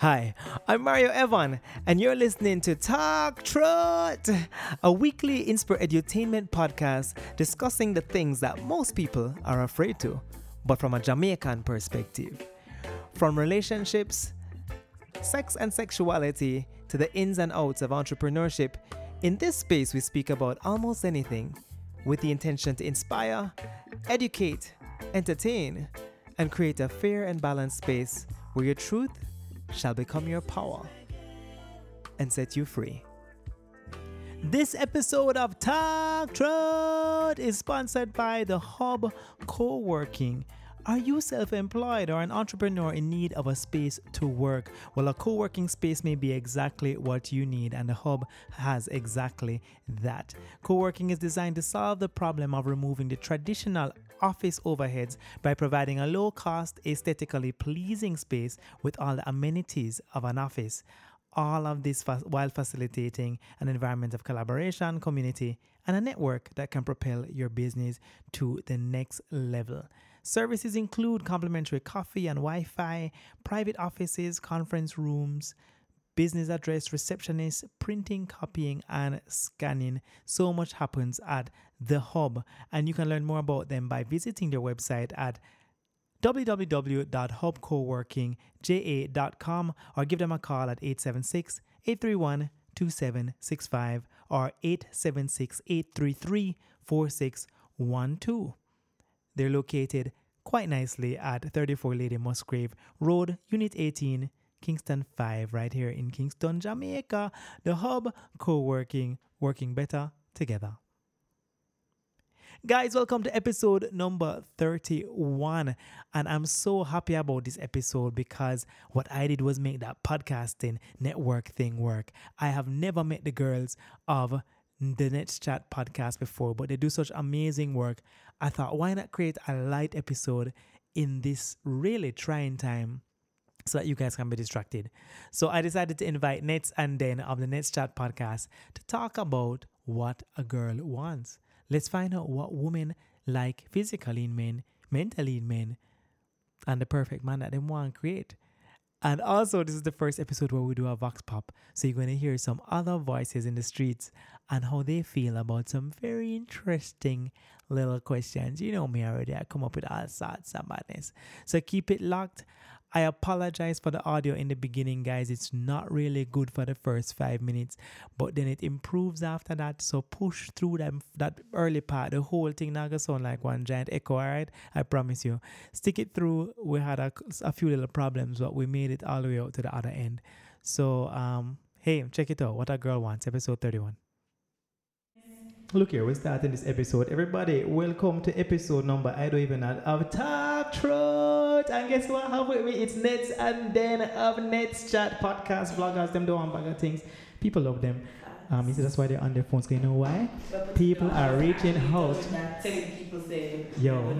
Hi, I'm Mario Evan, and you're listening to Talk Truth, a weekly inspire edutainment podcast discussing the things that most people are afraid to, but from a Jamaican perspective. From relationships, sex and sexuality, to the ins and outs of entrepreneurship, in this space we speak about almost anything with the intention to inspire, educate, entertain, and create a fair and balanced space where your truth shall become your power and set you free. This episode of Talk Truth is sponsored by the Hub Co-working. Are you self-employed or an entrepreneur in need of a space to work? Well, a co-working space may be exactly what you need and the Hub has exactly that. Co-working is designed to solve the problem of removing the traditional office overheads by providing a low cost, aesthetically pleasing space with all the amenities of an office. All of this while facilitating an environment of collaboration, community, and a network that can propel your business to the next level. Services include complimentary coffee and Wi Fi, private offices, conference rooms, business address, receptionist, printing, copying, and scanning. So much happens at The Hub, and you can learn more about them by visiting their website at www.hubcoworkingja.com or give them a call at 876 831 2765 or 876 833 4612. They're located quite nicely at 34 Lady Musgrave Road, Unit 18, Kingston 5, right here in Kingston, Jamaica. The Hub Co working, working better together. Guys, welcome to episode number 31. And I'm so happy about this episode because what I did was make that podcasting network thing work. I have never met the girls of the Nets Chat podcast before, but they do such amazing work. I thought, why not create a light episode in this really trying time so that you guys can be distracted. So I decided to invite Nets and Den of the Nets Chat podcast to talk about what a girl wants. Let's find out what women like physically in men, mentally in men, and the perfect man that they want to create. And also, this is the first episode where we do a Vox Pop. So you're going to hear some other voices in the streets and how they feel about some very interesting little questions. You know me already. I come up with all sorts of madness. So keep it locked. I apologize for the audio in the beginning, guys. It's not really good for the first five minutes, but then it improves after that. So push through that, that early part. The whole thing now gonna sound like one giant echo, all right? I promise you. Stick it through. We had a, a few little problems, but we made it all the way out to the other end. So, um, hey, check it out. What a Girl Wants, episode 31. Look here, we're starting this episode. Everybody, welcome to episode number, I don't even know, of Talk And guess what? With me? It's Nets and Den of Nets Chat podcast bloggers. Them do one bag of things. People love them. Um, you see, that's why they're on their phones. You know why? People are reaching out. Yo,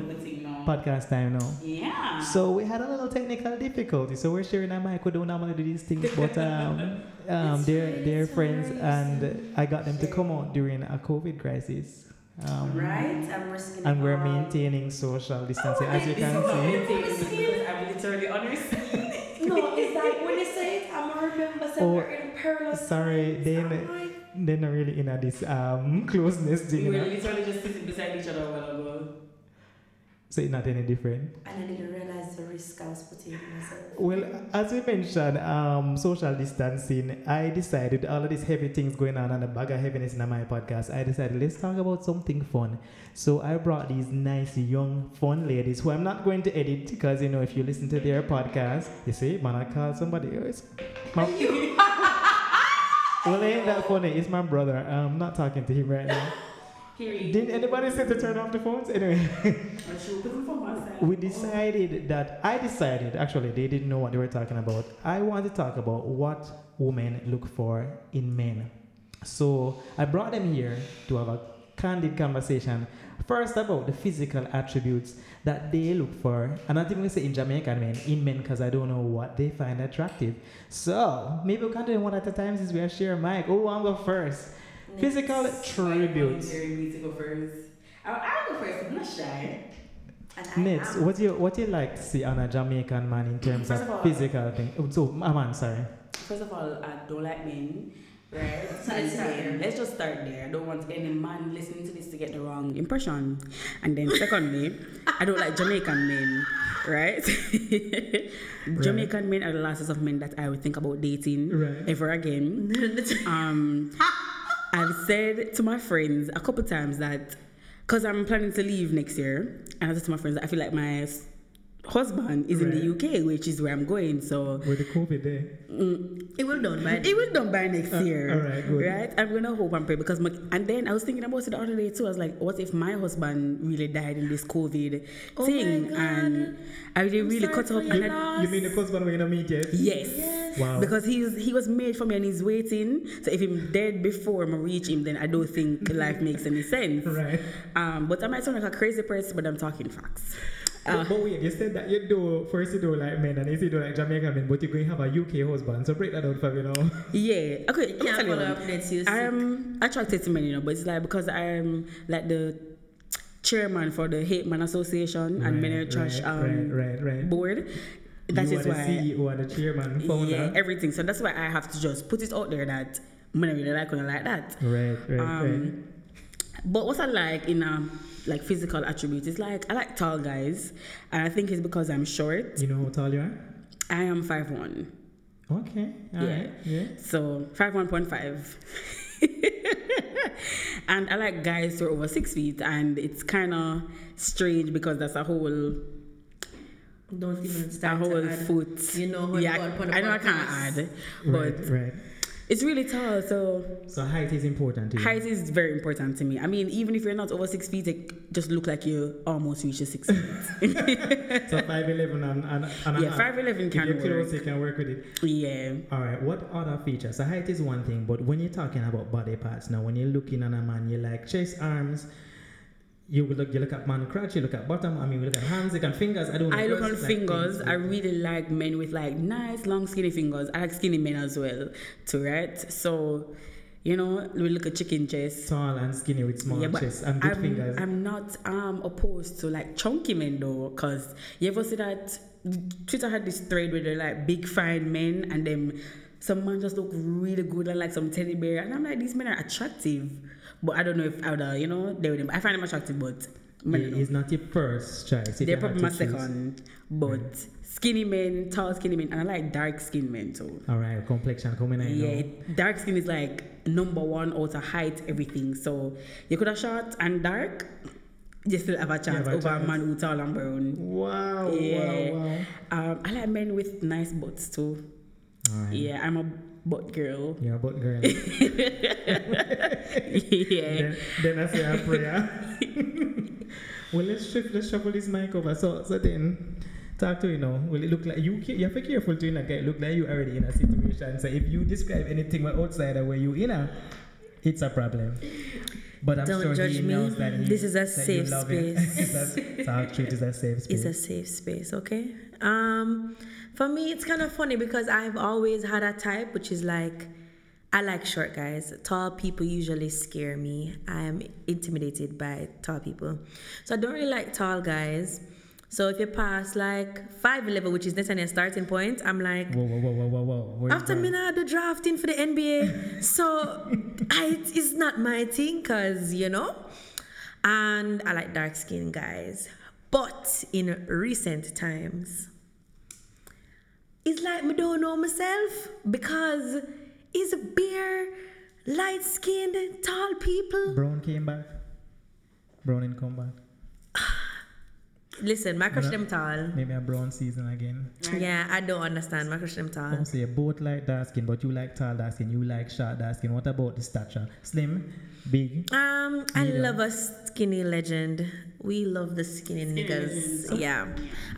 podcast time now. Yeah. So we had a little technical difficulty. So we're sharing a mic. We don't normally do these things, but um, um, they're they're friends, and I got them to come out during a COVID crisis. Um, right? I'm risking And we're maintaining social distancing, Oh, as you this can is not see. maintaining I'm literally on receipt. No, it's like when you say it, I'm gonna remember saying Oh, we're in perilous sorry, times. they- I'm like, They're not really in a this um closeness thing, We you were know? literally just sitting beside each other a while ago. So it's not any different. and I didn't realize the risk I was putting myself. Well, as we mentioned, um, social distancing, I decided all of these heavy things going on and a bag of heaviness in my podcast. I decided let's talk about something fun. So I brought these nice young fun ladies who I'm not going to edit because you know if you listen to their podcast, you see, man, I call somebody else. My, well, ain't that funny? It's my brother. I'm not talking to him right now. Here Didn't anybody say to turn off the phones? Anyway. I should put them from one side. we decided that I decided actually they didn't know what they were talking about. I want to talk about what women look for in men. So I brought them here to have a candid conversation. First about the physical attributes that they look for, and I'm not even gonna say in Jamaican men, in men, because I don't know what they find attractive. So maybe we can do it one at a time since we are sharing mic. Oh, I'm go first. Physical attributes. Voluntary me to go first. I, I'll go first. I'm not shy. And Next, am. what you what you like to see on a Jamaican man in terms of of all- physical thing? Oh, So, a man, sorry. First of all, I don't like men, right? So let's start And, there. Let's just start there. I don't want any man listening to this to get the wrong impression. And then secondly, I don't like Jamaican men, right? Jamaican men are the last of men that I would think about dating Right. ever again. um, I've said to my friends a couple times that because I'm planning to leave next year, and I said to my friends that I feel like my husband is in the UK, which is where I'm going. So With the COVID there. It will done by it will done by next Uh, year. alright, good. Right? I'm gonna hope and pray because my, and then I was thinking about it the other day too. I was like, what if my husband really died in this COVID Oh thing and I really, I'm really cut for up your and I. You mean the husband we're gonna meet yet? yes. Yes. Wow. Because he's he was made for me and he's waiting. So if him dead before I reach him, then I don't think life makes any sense. Right. Um, but I might sound like a crazy person, but I'm talking facts. Uh, but, but wait, you said that you do first you do like men and then you do like Jamaican men, but you're going to have a UK husband. So break that out for me now. Yeah. Okay. You let me can't tell you follow one. up next year. I'm attracted to men, you know, but it's like because I'm like the chairman for the Hate Man Association and Men Right, Trash right, um, right, right, right. board. That you is are why. the CEO and the chairman, founder. yeah, everything. So that's why I have to just put it out there that men really like when I like that. right, right, right. Um, But what I like in a like physical attributes is like I like tall guys, and I think it's because I'm short. You know how tall you are? I am five one. Okay. all Yeah. right, Yeah. So five one point five. and I like guys who are over six feet, and it's kind of strange because that's a whole Don't even start a start whole to add. foot. You know how yeah, you go on the I know I can't podcast. add, but Right, right. It's really tall. So So height is important to you. height is very important to me. I mean, even if you're not over six feet, it just look like you almost reach the six feet. So five eleven and and, and yeah, five eleven If can you're close, work. you can work with it. Yeah. All right. What other features? So height is one thing, but when you're talking about body parts, now when you're looking at a man, you like chest, arms. You look. You look at man crotch. You look at bottom. I mean, you look at hands. You can fingers. I don't. know. I look on like, fingers. things I really like men with like nice, long, skinny fingers. I like skinny men as well, too, right? So, you know, we look at chicken chest. tall and skinny with small Yeah, chest and good I'm, fingers. I'm not um opposed to like chunky men though, cause you ever see that Twitter had this thread where they're like big fine men and them some man just look really good and like some teddy bear and I'm like these men are attractive, but I don't know if I would uh, you know they would I find them attractive, but Yeah, it's not your first choice. they're probably my second, but skinny men, tall skinny men, and I like dark skin men too. All right, complexion coming in. Yeah, dark skin is like number one out of height, everything. So you could have short and dark, you still have a chance over a man who tall and brown. Wow, Yeah. wow, wow. Um, I like men with nice butts too. Right. Yeah, I'm a butt girl. You're a butt girl. yeah. then, then I say a prayer. well, let's shift, let's shuffle this mic over. So, so then, talk to you now. Will it look like you? You have to be careful to not get look like you already in a situation. So if you describe anything with outsider where you in a, it's a problem. But I'm Don't sure judge he me. knows that he, This is a safe it. space. it's a, talk truth is a safe space. It's a safe space, okay? Um, for me, it's kind of funny because I've always had a type, which is like, I like short guys. Tall people usually scare me. I am intimidated by tall people. So I don't really like tall guys. So if you pass like 5'11, which is necessarily a starting point, I'm like, whoa, whoa, whoa, whoa, whoa, whoa. After me now do drafting for the NBA, so height is not my thing, cause you know, and I like dark skinned guys. But in recent times, it's like me don't know myself because it's bare, light skinned, tall people. Brown came back. Brown and come back. Listen, my crush Yeah. them tall. Maybe a brown season again. Yeah, I don't understand. My crush them tall. Don't say both like dark skin, but you like tall dark skin, you like short dark skin. What about the stature? Slim, big. Um, I Medium. love a skinny legend. We love the skinny, niggas. Yeah.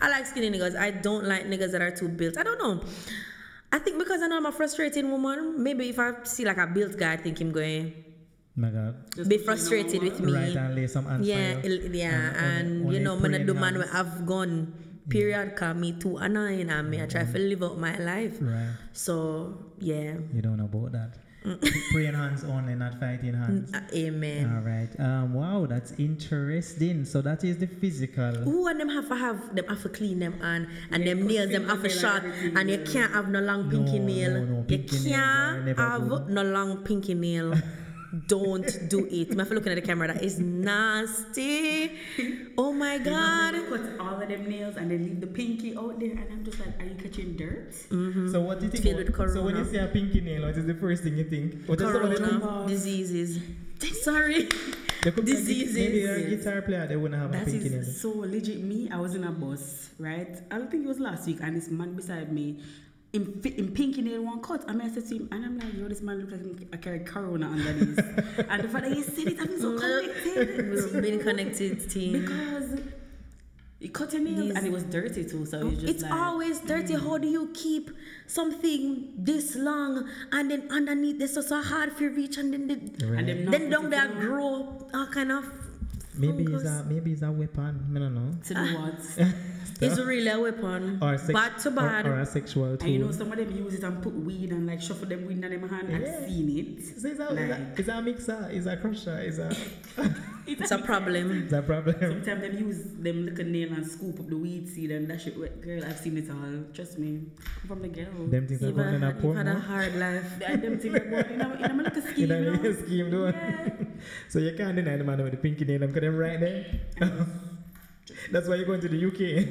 I like skinny niggas. I don't like niggas that are too built. I don't know. I think because I know I'm a frustrating woman, maybe if I see like a built guy, I think him going God. be frustrated with me. Right and lay some hands Yeah, you. yeah, And and, only- you know, man, I do man where I've gone. Period, call me too annoying, and me I try to mm. live out my life. Right. So yeah, You don't know about that. Praying hands only, not fighting hands. Uh, amen. All right. Um. Wow, that's interesting. So that is the physical. Ooh, and them have to have them have to clean them and and them nails them have to short and you can't have no long pinky No, nail. no, no, you pinky nails are can't never have good. no long pinky nail. Don't do it. I'm looking at the camera. That is nasty. Oh my They god. cut all of them nails and they leave the pinky out there, and I'm just like, are you catching dirt? Mm-hmm. So what do you think? Filled with so when you see a pinky nail, what is the first thing you think? What is some of the things- Corona diseases. Sorry. They could be a Diseases. Maybe you're a guitar player, they wouldn't have a pinky nail. is so legit. Me, I was in a bus, right? I don't think it was last week, and this man beside me, in, fi- in pinky nail one cut. I mean, I said to him, and I'm like, yo, this man look like him- I carry corona under this. and the fact that he said it, I'm so connected. We've been connected, team. because he cut your nails, These- and it was dirty too. So it's just It's like, always dirty. Mm. How do you keep something this long and then underneath this so, so hard for you reach and then the, and them not then put down there grow all kind of Maybe it's fungus. a maybe it's a weapon. I don't know. to do what? It's really a weapon. Or sex, bad to bad. Or, a sexual tool. And you know, some of them use it and put weed and like shuffle them weed in them hand. Yeah. I've seen it. So it's, a, it's, a, Like, it's a mixer, it's a crusher, it's a, it's a problem. it's a problem. Sometimes them use them little nail and scoop up the weed seed and that shit. wet. Girl, I've seen it all. Trust me. I'm from the ghetto. Them things are You've, going in a had, you've had a hard life. They- them things are going in a, in a little scheme, In you a know? scheme, do So you can't deny the man with the pinky nail, because them right there. That's why you're going to the UK.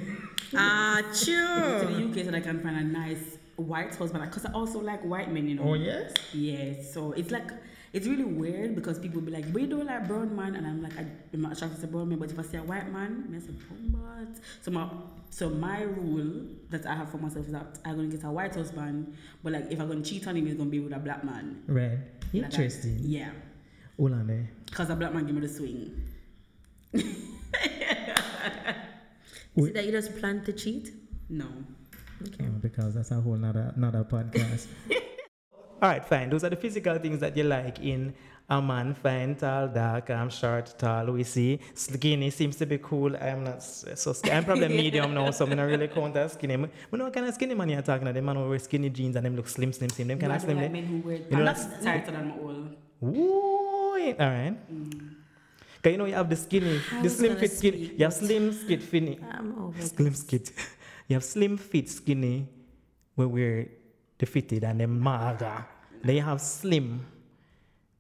Ah, true. to the UK so that I can find a nice white husband. Because I also like white men, you know. Oh, yes? Yes. So it's like, it's really weird because people be like, we don't like brown man. And I'm like, I, I'm not attracted to brown man," But if I see a white man, I say, brown but. So my, so my rule that I have for myself is that I'm going to get a white husband. But like, if I'm going to cheat on him, he's going to be with a black man. Right. Like that. Interesting. Yeah. Hold on there. Because a black man give me the swing. Is it that you just plan to cheat? No. Oh, because that's a whole nother, another podcast. All right, fine. Those are the physical things that you like in a man. Fine, tall, dark, I'm short, tall. We see skinny seems to be cool. I'm not so skinny. I'm probably medium now, so I'm not really count as skinny. I know what kind of skinny man you're talking about. The man who wear skinny jeans and them look slim, slim, slim. Them kind I of slim. like men eh? who wear You know pants tighter than my old. Ooh, all right. Cause you know you have the skinny, I the slim fit skinny. You have slim fit skinny. I'm over Slim fit. You have slim fit skinny where we're the fitted and then maga. Then you have slim.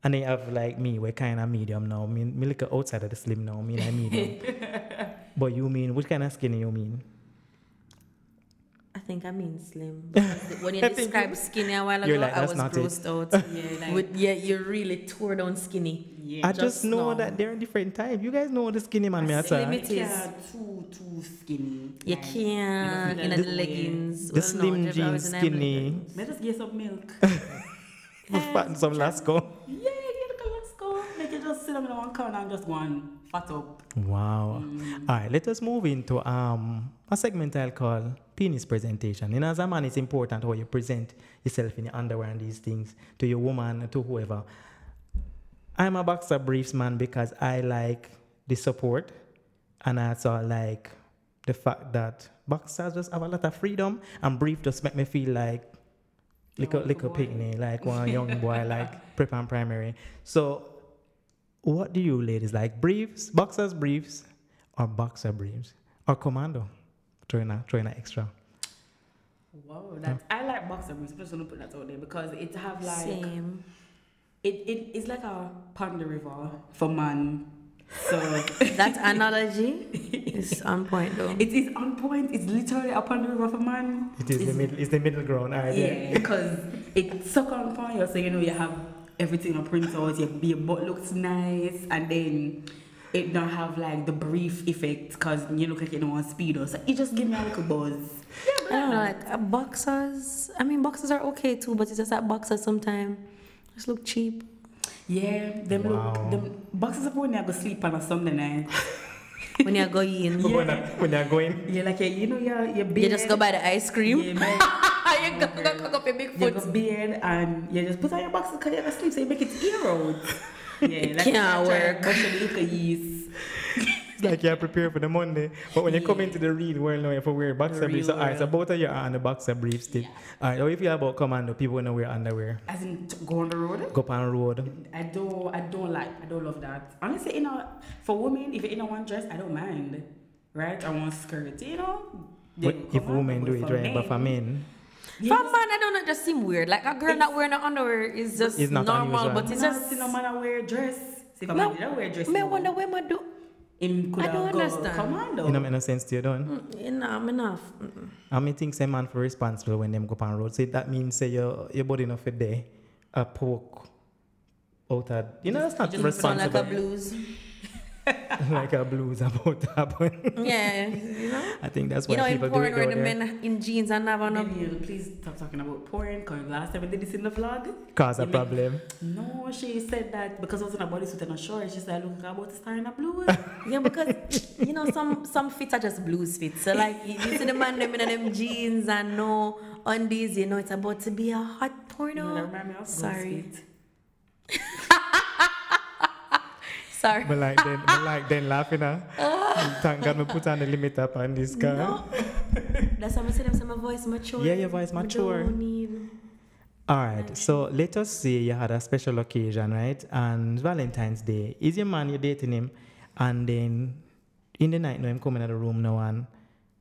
And they have like me, we're kind of medium now. Me, me look outside of the slim now. i Me like medium. but you mean which kind of skinny you mean? I think I mean slim. Because when you I think described skinny a while ago, like, I was not it." grossed out. Yeah, like, With, yeah, you're really tore down skinny. yeah. I just, just know now. that they're a different type. You guys know what the skinny man me I Slim say. it Like, too too skinny. You Like, can't you in know, the leggings. The Well, no, slim they're jeans always in them skinny. leggings. Let us get some milk. Fat some Lasco. yeah, Make it just sit down in one corner and just go and fat up. Wow. All right, let us move into um, a segment I'll call penis presentation. Know, as a man, it's important how you present yourself in your underwear and these things to your woman, to whoever. I'm a boxer briefs man because I like the support and I also like the fact that boxers just have a lot of freedom and brief just make me feel like little, little picnic, like one young boy, like prep and primary. So what do you ladies like? Briefs, boxers briefs, or boxer briefs, or commando? Trainer, a throwing a extra. Wow, that I like boxer briefs. I'm just gonna put that out there because it have like Same. it, it it's like a pond river for man. So That analogy is on point though. it is on point. It's literally a pond river for man. It is the middle. It's the middle ground. All right. Yeah, because it suck on for you, so you know you have everything on print out. Your, your butt looks nice, and then it don't have like the brief effect because you look like you know on speedo. So it just give me a little buzz. I don't know, like uh, boxers. I mean, boxers are okay too, but it's just that boxers sometimes just look cheap. Yeah, them Wow. look them boxes of when I go sleep on a Sunday night. When you go in, When, when you're going, Yeah, like you know your your beard. you just go buy the ice cream. Yeah, man. you go, go cook up your big you foot. go beard and you just put on your boxes because you're asleep, so you make it ear out. Yeah, like Can't work. Brush your little yeast. It's like you're prepared for the Monday. But when you come into the real world now, you have to wear boxer real briefs. So, all right, so both of you are on the boxer briefs still. All right, how if you feel about commando? People want to wear underwear. As in t- go on the road. Go on road. I don't I don't like I don't love that. Honestly, you know, for women, if you're in a one dress, I don't mind. Right? I want skirt, you know. But if women do it for right, but for men, yes, For man, I don't know, it just seem weird. Like a girl not wearing no underwear is just It's not normal, unusual. but it's I just. see no man wear dress. See, if a Me- man did wear dress, Me no. wonder where my do. Him could I don't understand. commando. you know, make no sense to you, don't? Mm, You know, I'm enough. Mm-mm. I mean, think say man for responsible when them go on road. So that means say your your body enough for day, a poke out of you know that's not just Sound like responsible. a blues. like a blues about to happen. yeah, you know. I think that's why You know, in people do it where the there. men in jeans and have on a Daniel, please stop talking about porn. Cause last time I did this in the vlog, Cause a you make- problem. No, she said that because I was in a bodysuit and a short, she said, "Look, I'm about to start in a blue." Yeah, because you know some some fits are just blues fits. So like you, you see the man them in them jeans and no undies, you know it's about to be a hot You porno. know, that remind me Sorry. Bruce Pitt. Sorry. But like then, but like then laughing at. Thank God me put on the limit up on this car. No. That's why I say them say my voice mature. Yeah, your voice mature. Don't need. All right. So let us say you had a special occasion, right? And Valentine's Day. Is your man you're dating him, and then in the night, now him coming out the room now and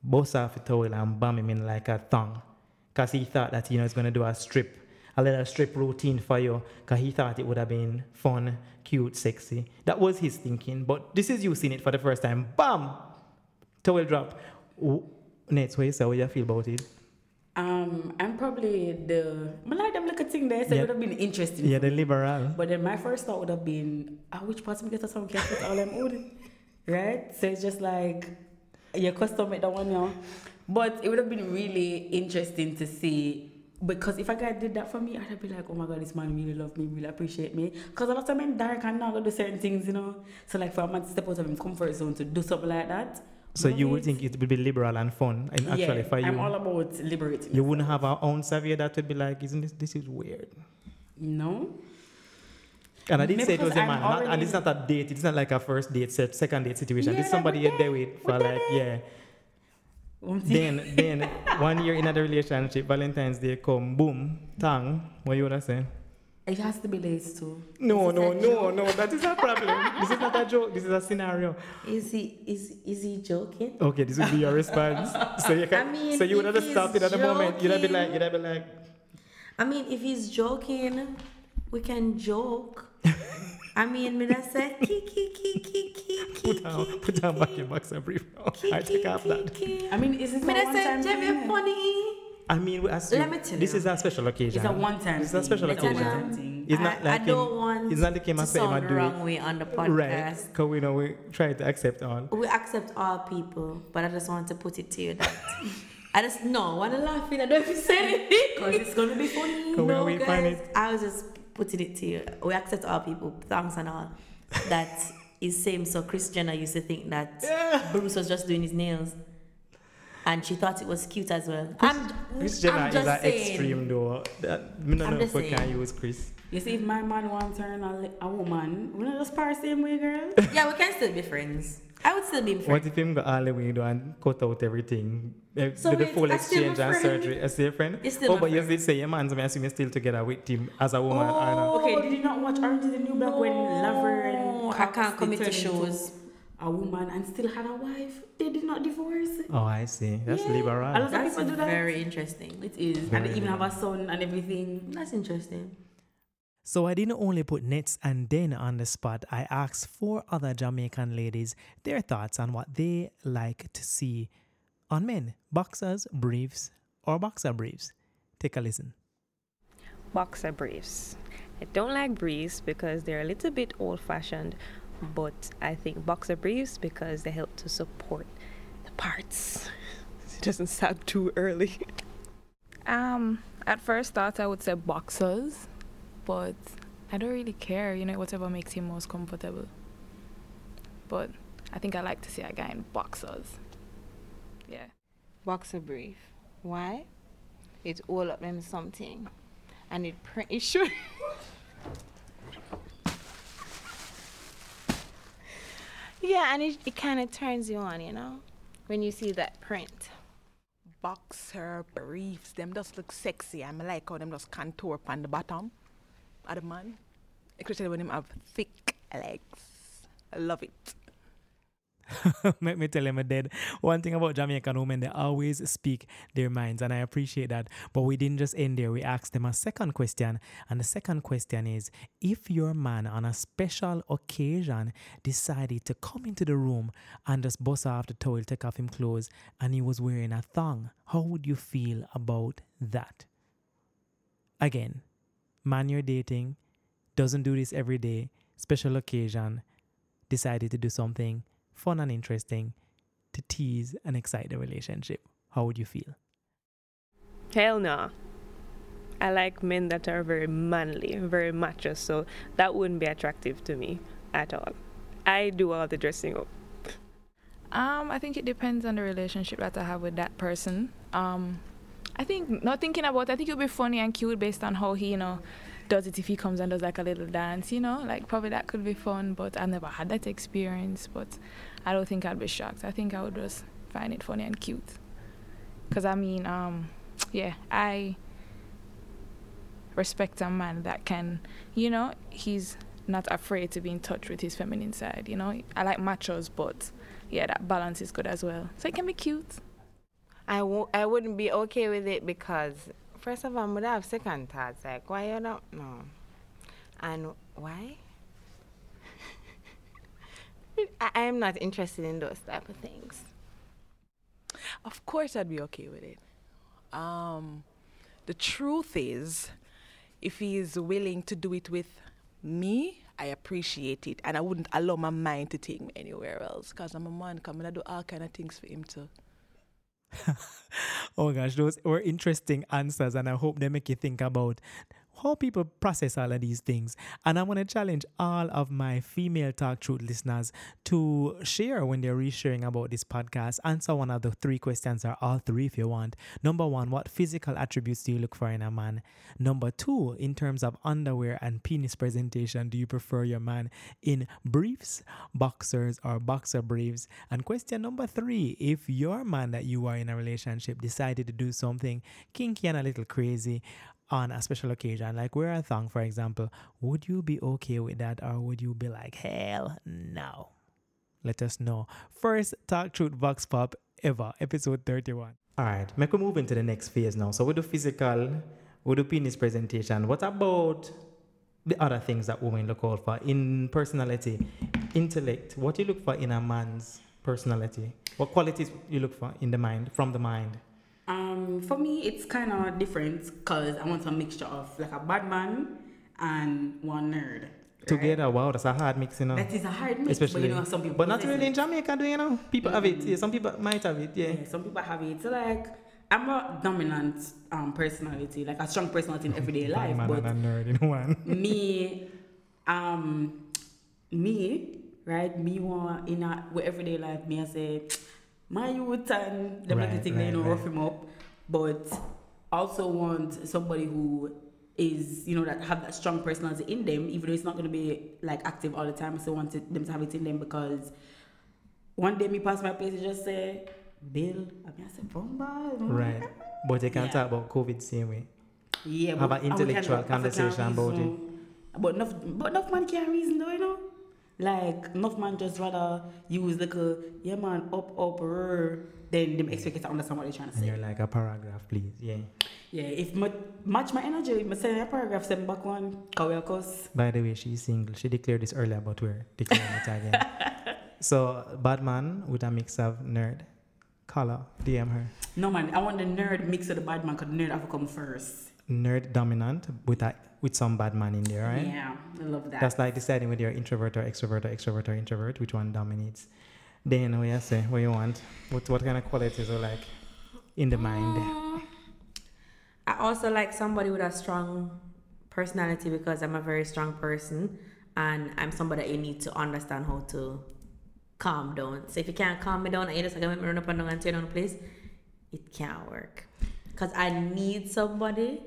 bust off a towel and bam him in like a thong, cause he thought that you know he's gonna do a strip, a little strip routine for you, cause he thought it would have been fun, cute, sexy. That was his thinking. But this is you seeing it for the first time. Bam, towel drop. Nate, what you say? What you feel about it? Um, I'm probably the. I like them little thing there, so Yeah. it would have been interesting. Yeah, the liberal. But then my first thought would have been, ah, which parts me get us some with all them wood, right? So it's just like your custom made that one, yeah. But it would have been really interesting to see because if a guy did that for me, I'd be like, oh my god, this man really love me, really appreciate me. Because a lot of men dark and not gonna do certain things, you know. So like for a man to step out of his comfort zone to do something like that. So you would think it would be liberal and fun, and actually yeah, for you, I'm all about liberating. you wouldn't have our own Xavier that would be like, isn't this this is weird? No. And I did Maybe say it was a man, not, and it's not a date. It's not like a first date, second date situation. Yeah, this is somebody you're there with for like yeah. Then then one year in a relationship, Valentine's Day come, boom, tang. What you wanna say? It has to be lace too. No, no, no, joke? no. That is a problem. this is not a joke. This is a scenario. Is he is is he joking? Okay, this would be your response. So you can. I mean, so you would have stopped it at the moment. You'd have been like, you'd have been like. I mean, if he's joking, we can joke. I mean, me that say ki ki ki ki ki ki Put on, ki, put on back your boxer brief now. ki, I take ki, off that. ki. I mean, is this Me a that one say time Jebby thing? funny. I mean, we assume Let me tell this you. is a special occasion. It's a one time. It's a special It's occasion. a one time thing. It's not I, like I don't want it's not like him to and say him sound the wrong way on the podcast. Right, because we know we try to accept all. We accept all people, but I just want to put it to you that I just no want to laugh in. I don't even say anything Because it's gonna be funny. Can we no, find guys, it? I was just putting it to you. We accept all people, thanks and all. That is same. So Kris Jenner used to think that Bruce was just doing his nails, and she thought it was cute as well. I'm, Kris Jenner I'm is just an saying. extreme though. That, me don't I'm know if just can saying. use Kris. You see, if my man wants to turn a, a woman, we're not just par same way, girl. Yeah, we can still be friends. I would still be What if him go all the way though and cut out everything? eh, So do the wait, full I still exchange and friend? surgery. As your friend? You're still oh, my but you friend. did say your man, so I assume you're still together with him as a woman. or not? Okay, did you not watch Orange is the New Black when Laverne No, and I Cox, can't they commit to turned into shows. A woman and still had a wife. They did not divorce. Oh, I see. That's Yeah. liberal. A lot of That's people do that. very interesting. It is, and Very they even have a son and everything. That's interesting. So I didn't only put Nets and Den on the spot, I asked four other Jamaican ladies their thoughts on what they like to see on men boxers, briefs, or boxer briefs. Take a listen. boxer briefs. I don't like briefs because they're a little bit old fashioned, but I think boxer briefs because they help to support the parts. It doesn't sound too early. Um, at first thought I would say boxers, but I don't really care, you know, whatever makes him most comfortable. But I think I like to see a guy in boxers. Yeah. boxer brief. Why? It all up them something, and it print. It should. Yeah, and it, it kind of turns you on, you know, when you see that print. boxer briefs. Them just look sexy. I'm like how them just contour on the bottom of the man. Especially when them have thick legs. I love it. Make me tell him, a dead. One thing about Jamaican women, they always speak their minds, and I appreciate that. But we didn't just end there. We asked them a second question, and the second question is: If your man on a special occasion decided to come into the room and just bust off the towel, take off him clothes, and he was wearing a thong, how would you feel about that? Again, man you're dating doesn't do this every day. Special occasion, decided to do something fun and interesting to tease and excite the relationship. How would you feel? Hell no. I like men that are very manly, very macho, so that wouldn't be attractive to me at all. I do all the dressing up. Um, I think it depends on the relationship that I have with that person. Um, I think not thinking about. I think it would be funny and cute based on how he, you know, does it if he comes and does like a little dance. You know, like probably that could be fun. But I've never had that experience. But I don't think I'd be shocked. I think I would just find it funny and cute. Cause I mean, um, yeah, I respect a man that can, you know, he's not afraid to be in touch with his feminine side. You know, I like machos, but yeah, that balance is good as well. So it can be cute. I wouldn't be okay with it because, first of all, I would have second thoughts like, why you don't know? And why? I am not interested in those type of things. Of course, I'd be okay with it. Um, the truth is, if he is willing to do it with me, I appreciate it, and I wouldn't allow my mind to take me anywhere else. Cause I'm a man, coming I do all kind of things for him too. oh gosh, those were interesting answers, and I hope they make you think about how people process all of these things. And I want to challenge all of my female Talk Truth listeners to share when they're resharing about this podcast. Answer one of the three questions, or all three if you want. Number one, what physical attributes do you look for in a man? Number two, in terms of underwear and penis presentation, do you prefer your man in briefs, boxers, or boxer briefs? And question number three, if your man that you are in a relationship decided to do something kinky and a little crazy, on a special occasion, like wear a thong, for example, would you be okay with that or would you be like, hell no? Let us know. First Talk Truth Vox Pop ever, episode 31. All right, make we move into the next phase now. So we do physical, we do penis presentation. What about the other things that women look out for in personality, intellect? What you look for in a man's personality? What qualities you look for in the mind, from the mind? Um, for me, it's kind of different because I want a mixture of like a bad man and one nerd. right? Together, wow, that's a hard mix, you know. That is a hard mix, Especially, but you know, some people. but not really in it. Jamaica, do you know? People have it. Yeah, some people might have it. Yeah. Yeah, some people have it. So like, I'm a dominant um personality, like a strong personality in everyday life. Man But and a nerd in one. me, um, me, right? Me want in a with everyday life. Me I say, my youth and them Right, thing they right, know right. rough him up, but also want somebody who is you know that have that strong personality in them, even though it's not gonna be like active all the time. I still want it- them to have it in them because one day me pass my place and just say, Bill, I mean I said, Bomba, Right. But you can't Yeah. talk about COVID same way. Yeah, Have but an intellectual can- conversation about it. But enough, but enough man can't reason though, you know. Like enough man just rather use like a yeah man up up rrr, then them expect you to understand what they're trying to say. And you're like a paragraph, please. Yeah. Yeah, if ma- match my energy, if I send a paragraph, send back one, are. By the way, she's single. She declared this earlier, but we're declaring it again. so, Batman with a mix of nerd, color, DM her. No man, I want the nerd mix of the bad man, cause the nerd have to come first. Nerd dominant with a, with some bad man in there, right? Yeah, I love that. That's like deciding whether you're introvert or extrovert or extrovert or introvert, which one dominates. Then what you say, what you want, what what kind of qualities are like in the mind. Mm. I also like somebody with a strong personality because I'm a very strong person and I'm somebody that you need to understand how to calm down. So if you can't calm me down and you just gonna make me run up and down and tear down the place, it can't work. Cause I need somebody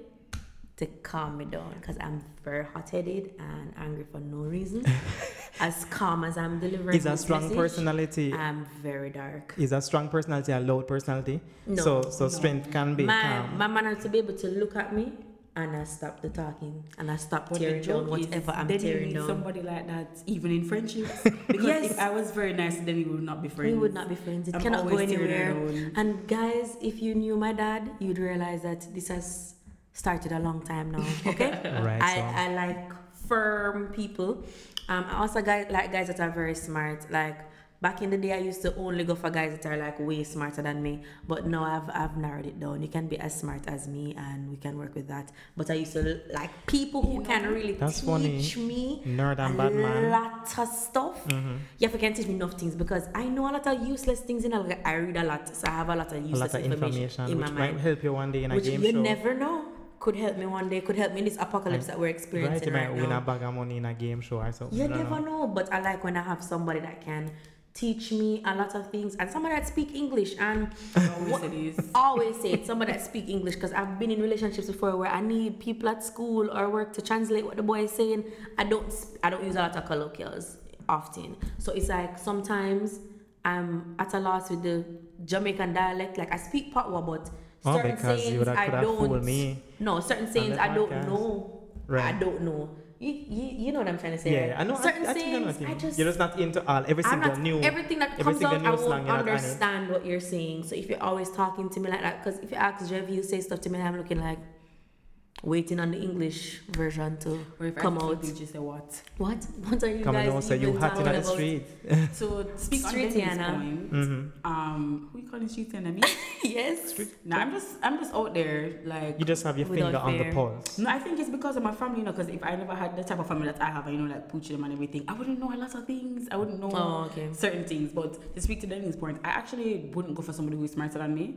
to calm me down because I'm very hot headed and angry for no reason. as calm as I'm delivering. Is a strong message, personality. I'm very dark. Is a strong personality a loud personality? No, So so strength can be My calm. my man has to be able to look at me and I stop the talking and I stop But the tearing down whatever I'm then you tearing need down. somebody like that even in friendships. Because Yes. if I was very nice, then we would not be friends. We would not be friends. It I'm cannot go anywhere. And guys, if you knew my dad, you'd realize that this has started a long time now. Okay, Right, I, so- I like firm people. Um, I also guy, like guys that are very smart. Like back in the day, I used to only go for guys that are like way smarter than me. But now I've I've narrowed it down. You can be as smart as me, and we can work with that. But I used to like people who can really That's teach funny. me Nerd and a bad man. lot of stuff. Mm-hmm. Yeah, if you can teach me enough things because I know a lot of useless things in a I read a lot, so I have a lot of useless lot of information, information, in my which might mind. help you one day in a which game you show. never know could help me one day, could help me in this apocalypse that we're right, experiencing you might right, win now. a bag of money in a game show or something. You I never know. but I like when I have somebody that can teach me a lot of things and somebody that speak English and Always what- it is. always say it, somebody that speak English because I've been in relationships before where I need people at school or work to translate what the boy is saying. I don't I don't use a lot of colloquials often. So it's like sometimes I'm at a loss with the Jamaican dialect. Like I speak Patwa, but Oh, certain because you sayings I could have fooled don't. me No, certain sayings I don't podcast. know. I don't know. You, you, you know what I'm trying to say. Yeah, right? I know. I, Certain I think I sayings you I mean. just You're just not into all every single not new. everything that every comes out. I won't you're not on it. understand what you're saying. So if you're always talking to me like that, because if you ask Jeff, you say stuff to me, and I'm looking like waiting on the English version to Or if come I out. you just say what? What? What are you Come guys and don't say you even hot in the street. So speak on Street Denny's point. Mm-hmm. Um, who you calling street enemy? yes. no, I'm just I'm just out there like. You just have your Without finger on the pulse. no, I think it's because of my family, you know. Because if I never had the type of family that I have, you know, like poochie them and everything, I wouldn't know a lot of things. I wouldn't know Oh, okay. certain things. But to speak to Denny's point, I actually wouldn't go for somebody who is smarter than me.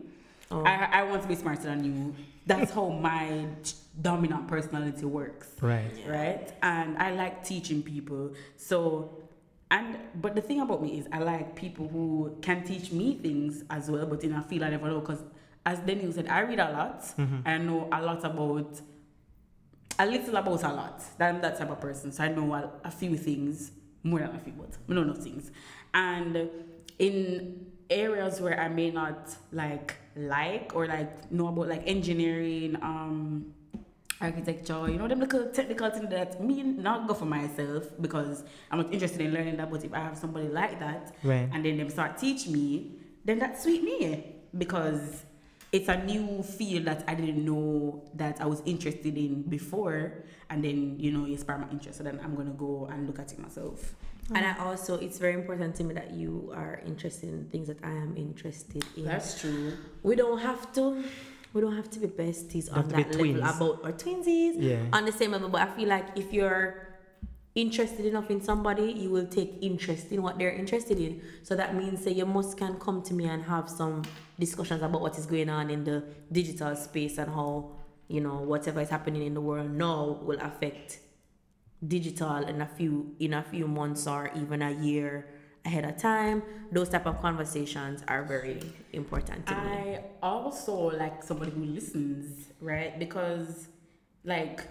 Oh. I, I want to be smarter than you. That's how my dominant personality works. Right. right? And I like teaching people. So, and but the thing about me is I like people who can teach me things as well, but in a field I never know. Because as Daniel said, I read a lot. I know a lot about a little about a lot. I'm that type of person, so I know a, a few things more than a few, but I know enough things. And in areas where I may not like like or like know about like engineering, um, architecture, you know, them little technical things that me not go for myself because I'm not interested in learning that. But if I have somebody like that, Right. and then them start teach me, then that's sweet me because it's a new field that I didn't know that I was interested in before, and then you know you spark my interest, so then I'm gonna go and look at it myself. And I also, it's very important to me that you are interested in things that I am interested in. That's true. we don't have to we don't have to be besties on have to be that level about or twinsies Yeah. on the same level but i feel like if you're interested enough in somebody you will take interest in what they're interested in. So that means that you must can come to me and have some discussions about what is going on in the digital space and how you know whatever is happening in the world now will affect digital in a few in a few months or even a year ahead of time those type of conversations are very important to me I also like somebody who listens, right? Because, like,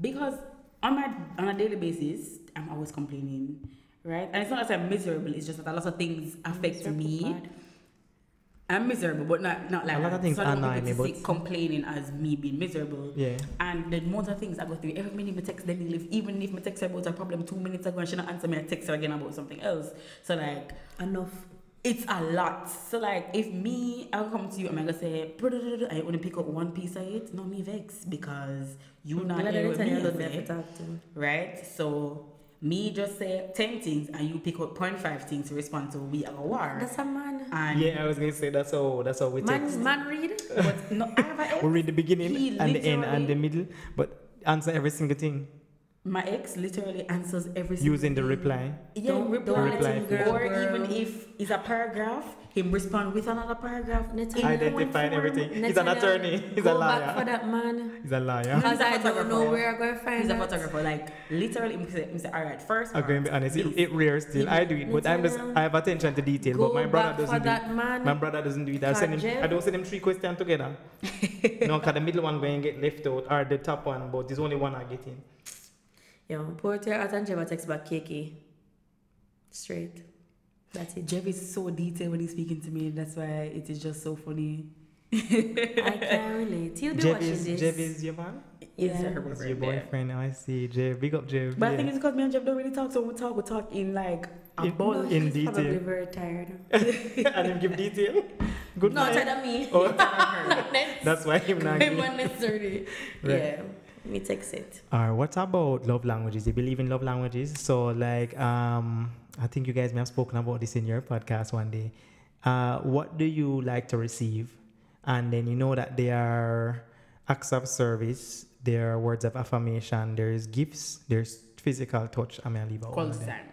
because on my on a daily basis, I'm always complaining, right? And it's not that I'm miserable. It's just that a lot of things affect me. I'm miserable, but not not like A lot of things so I don't annoy people me, to see but- complaining as me being miserable. Yeah. And the amount of things I go through, every minute I text Denny live, even if I text her about a problem two minutes ago and she not answer me, I text her again about something else. So like enough it's a lot. So like if me I'll come to you and I'm gonna say I only pick up one piece of it, no me vex because you mm, not Like here with anytime me, you don't have say, to talk to me. right? So me just say ten things and you pick up 0.5 things to respond to we are a war. That's a man. And Yeah, I was gonna say that's how that's how we text. Man, man read. but no, I have a ex. We read the beginning He and the end and the middle, but answer every single thing My ex literally answers every single using the reply. Yeah, Don't- reply, don't let him girl, or girl. even if it's a paragraph, him respond with another paragraph. Natalia, in one Identified everything. He's an attorney. He's a Go back for liar. that man. He's a liar. Because He's a I don't know where I'm going to find He's a photographer. Like literally, him say, him say, all right, first. I'm going to be honest. It, this." it rare still. I do it, but I'm just I have attention to detail. Go but my brother back doesn't do that it. man. My brother doesn't do it. I send him. I don't send him three questions together. no, cause the middle one going to get left out, or the top one, but there's only one I get in. Yo, poor Terry at and Jeva text back Kiki. Straight. That's it. Jeff is so detailed when he's speaking to me. That's why it is just so funny. I can relate. He'll be Jeff watching is, this. Jeff is your man? It's Yeah. her It's your boyfriend, yeah. I see. Jeff. Big up, Jeff. But I think it's because me and Jeff don't really talk. So when we talk, we talk in like a In- ball. in He's probably detail. very tired. and him give detail. Good No, night. tired of me. Oh, that's why him not give. Not necessarily. Right. Yeah. Me takes it. Alright, what about love languages? You believe in love languages? So, like, um, I think you guys may have spoken about this in your podcast one day. Uh, what do you like to receive? And then you know that there are acts of service, there are words of affirmation, there's gifts, there's physical touch. I'm gonna leave out Quality time.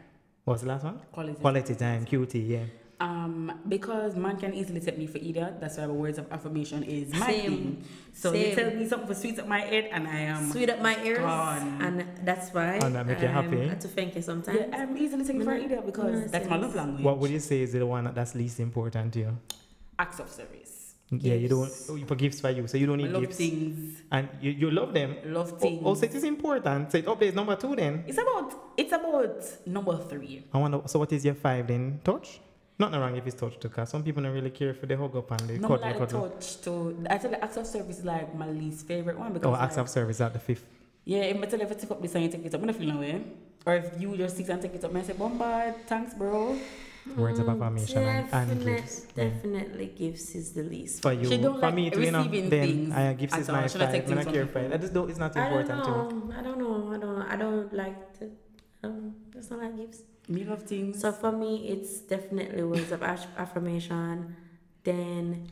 What was the last one? Quality. Quality time, QT, yeah. Um, because man can easily take me for idiot. That's why the words of affirmation is my Same. thing. So you Same. tell me something for sweet up my head, and I am. Sweet up my ears. gone. And that's why And that make you I'm happy? had to thank you sometimes. Yeah, I'm easily taken for an idiot because Mm, that's my love language. What would you say is the one that's least important to you? Acts of service. Yeah, you don't, Gifts. oh, for gifts for you, so you don't need love gifts. things. And you, you love them. Love Oh, things. oh, so it is important. So it up there is number two then. It's about it's about number three. I wonder, so what is your five then? Touch? Nothing wrong if it's touch too, because some people don't really care for the hug up and the No, cuddle like cuddle. touch to I tell the acts of service is like my least favorite one because Oh, like, of service at the fifth. yeah, if I tell you if I take up this and you take it up, I'm not feeling no way. Or if you just sit and take it up and I say, Bombard, thanks bro. Words of Mm, affirmation and, and definite- gifts. Yeah. Definitely gifts is the least. For you, She don't for like me too, you know, then things I gifts is all. my Should I take five. When care for it. I just don't, it's not I don't important to know. I don't know. I don't. I don't like to. Um, that's not like gifts. Me love things. So for me, it's definitely words of affirmation. Then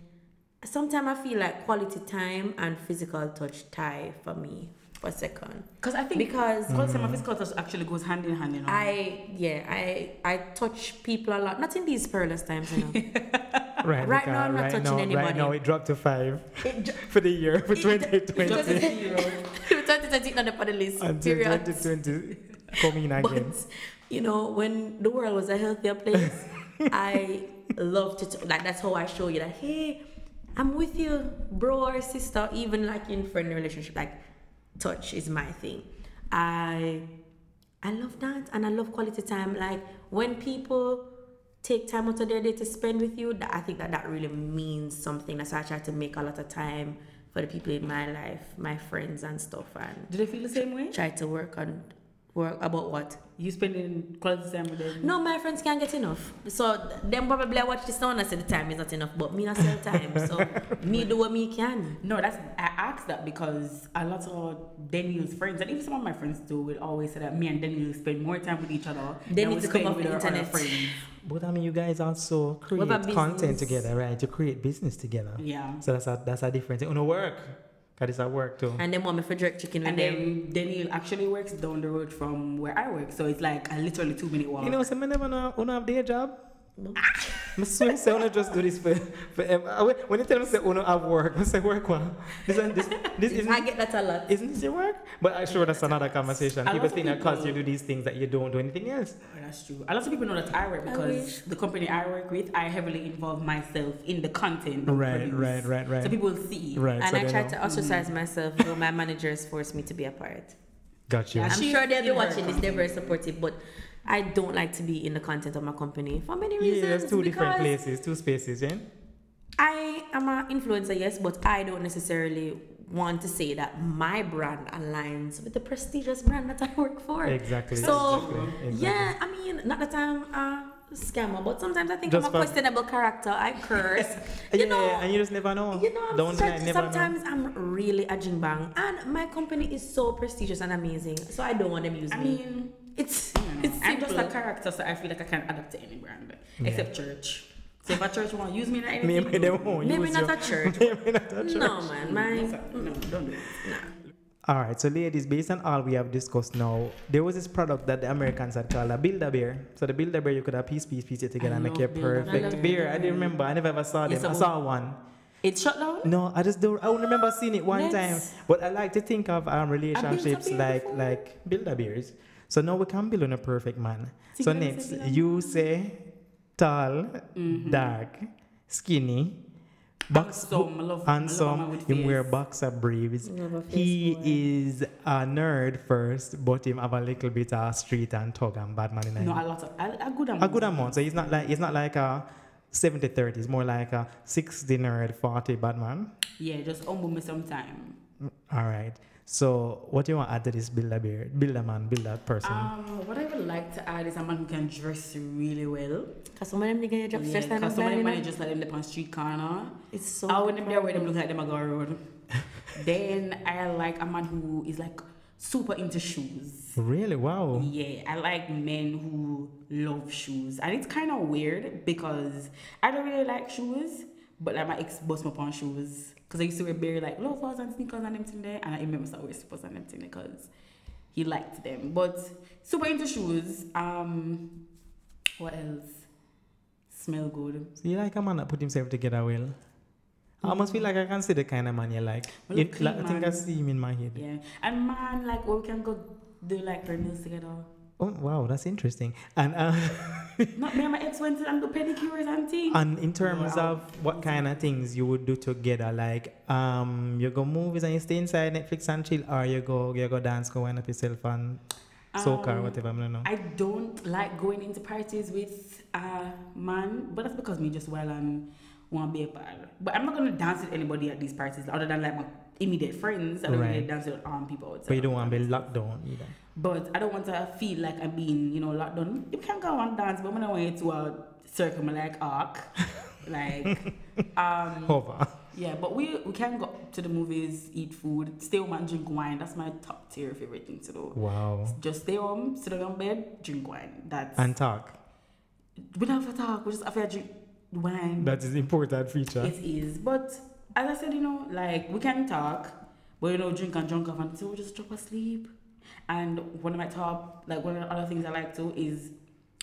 sometimes I feel like quality time and physical touch tie for me for second. Because I think Because because some of physical touch actually goes hand in hand, you know. I yeah I I touch people a lot. Not in these perilous times, you know. Right, Right now, I'm not right touching now, Right now, it dropped to five for the year, for 2020. 2020 not up on the list. Until period. 2020 coming again. But you know, when the world was a healthier place, I love to like. That's how I show you that. Hey, I'm with you, bro or sister. Even like in friendly relationship, like touch is my thing. I I love that, and I love quality time. Like when people take time out of their day to spend with you, that I think that that really means something. That's why I try to make a lot of time for the people in my life, my friends and stuff, and Do they feel the same way? try to work on work about what You spending quality time with them? no my friends can't get enough so th- them probably watch this now and I say the time is not enough but me not sell time so me do what me can No, that's I asked that because a lot of Daniel's friends and even some of my friends too will always say that me and Daniel spend more time with each other. They than need we to come spend off with the our other internet. friends. But I mean, you guys also create about content together, right? To create business together. Yeah. So that's a that's a difference. On work, cause at work too. and then want me for jerk chicken And then Daniel actually works down the road from where I work, so it's like a literally two minute walk. You know, so I never know who have day job. I swear, say, I just do this for, for em- uh, when- When you tell me say, "Oh no, have work," I say, "Work what? This and this, this isn't, I get that a lot isn't this your work?" But I'm sure that's another conversation. People lot of think that because you do these things that you don't do anything else. Oh, that's true. A lot of people know that I work because wish. the company I work with, I heavily involve myself in the content. Right, right, right, right. So people see. Right. and so I try know. to ostracize myself though my managers force me to be a part Got you. Yeah, I'm She- sure they'll be watching this they're very supportive but I don't like to be in the content of my company for many reasons Yeah, there's two different places, two spaces, yeah. I am an influencer, yes, but I don't necessarily want to say that my brand aligns with the prestigious brand that I work for. Exactly. So, exactly, exactly. yeah, I mean, not that I'm a scammer, but sometimes I think Just I'm a for- questionable character. I curse. yeah, know, and you just never know. you know, don't such- lie, never know. sometimes I'm really a jingbang, and my company is so prestigious and amazing, so I don't want them to use I me. Mean, It's you it's I'm just a character, so I feel like I can adapt to any brand, Yeah. except church. So if a church won't use me in anything, Maybe they won't Maybe use not you. a church. Maybe not a church. No man, my no, don't do it. All right, so ladies, based on all we have discussed now, there was this product that the Americans had called a Build-A Beer. So the Build-A Beer, you could have piece, piece, piece it together I and make love a Build-A-Beer. perfect I beer. I didn't remember. I never ever saw them. Yes, I I saw one. It's shut down. No, I just don't. I don't remember seeing it one Let's- time. But I like to think of um, relationships like before. like Build-A Beers. So now we can build on a perfect man. So next, you say tall, Mm-hmm. dark, skinny, Box, Handsome, I love- I love a handsome, him wear boxer briefs. Love a face He boy. is a nerd first, but him have a little bit of street and tug and bad man in him. No, a lot of a, a good amount. a good amount. So he's not like he's not like a 70 30, he's more like a 60 nerd, 40 bad man. Yeah, just humble me sometime. All right. So what do you want to add to this builder beard? Builder man, builder person. Um, what I would like to add is a man who can dress really well. Cause some of them niggas drop Yeah, stress because some of them them just let them live on street corner. It's so. I when them there where them look like them a go road. then I like a man who is like super into shoes. really? Wow. Yeah, I like men who love shoes. And it's kind of weird because I don't really like shoes, but like my ex bust me upon shoes. Because I used to wear bare like loafers and sneakers and them thing there. And I remember start wear slippers and them thing because he liked them. But super into shoes. Um, what else? Smell good. So you like a man that put himself together well? I almost feel like I can see the kind of man you like. Well, clean like, I think I see him in my head. Yeah. And man, like, we can go do like our nails together. Oh wow, that's interesting. And uh, Not me and my ex went to and do pedicures and things. and in terms Wow. of what kind of things you would do together, like um, you go movies and you stay inside Netflix and chill, or you go you go dance, go wind up yourself and soca or Um, whatever. I don't know. I don't like going into parties with a man, but that's because me just well and want to be a part. But I'm not gonna dance with anybody at these parties other than like my immediate friends. I don't really Right. dance with um people outside. But you don't want to be locked down either. But I don't want to feel like I'm being, you know, locked down. You can go and dance, but when I want you to a circle like arc, like um. Hover. Yeah, but we we can go to the movies, eat food, stay home and drink wine. That's my top tier favorite thing to do. Wow. Just stay home, sit on bed, drink wine. That's And talk. we don't have to talk. We just have to drink wine. That is important feature. it is. But as I said, you know, like we can talk, but you know, drink and drunk off until we just drop asleep. And one of my top, like one of the other things I like to is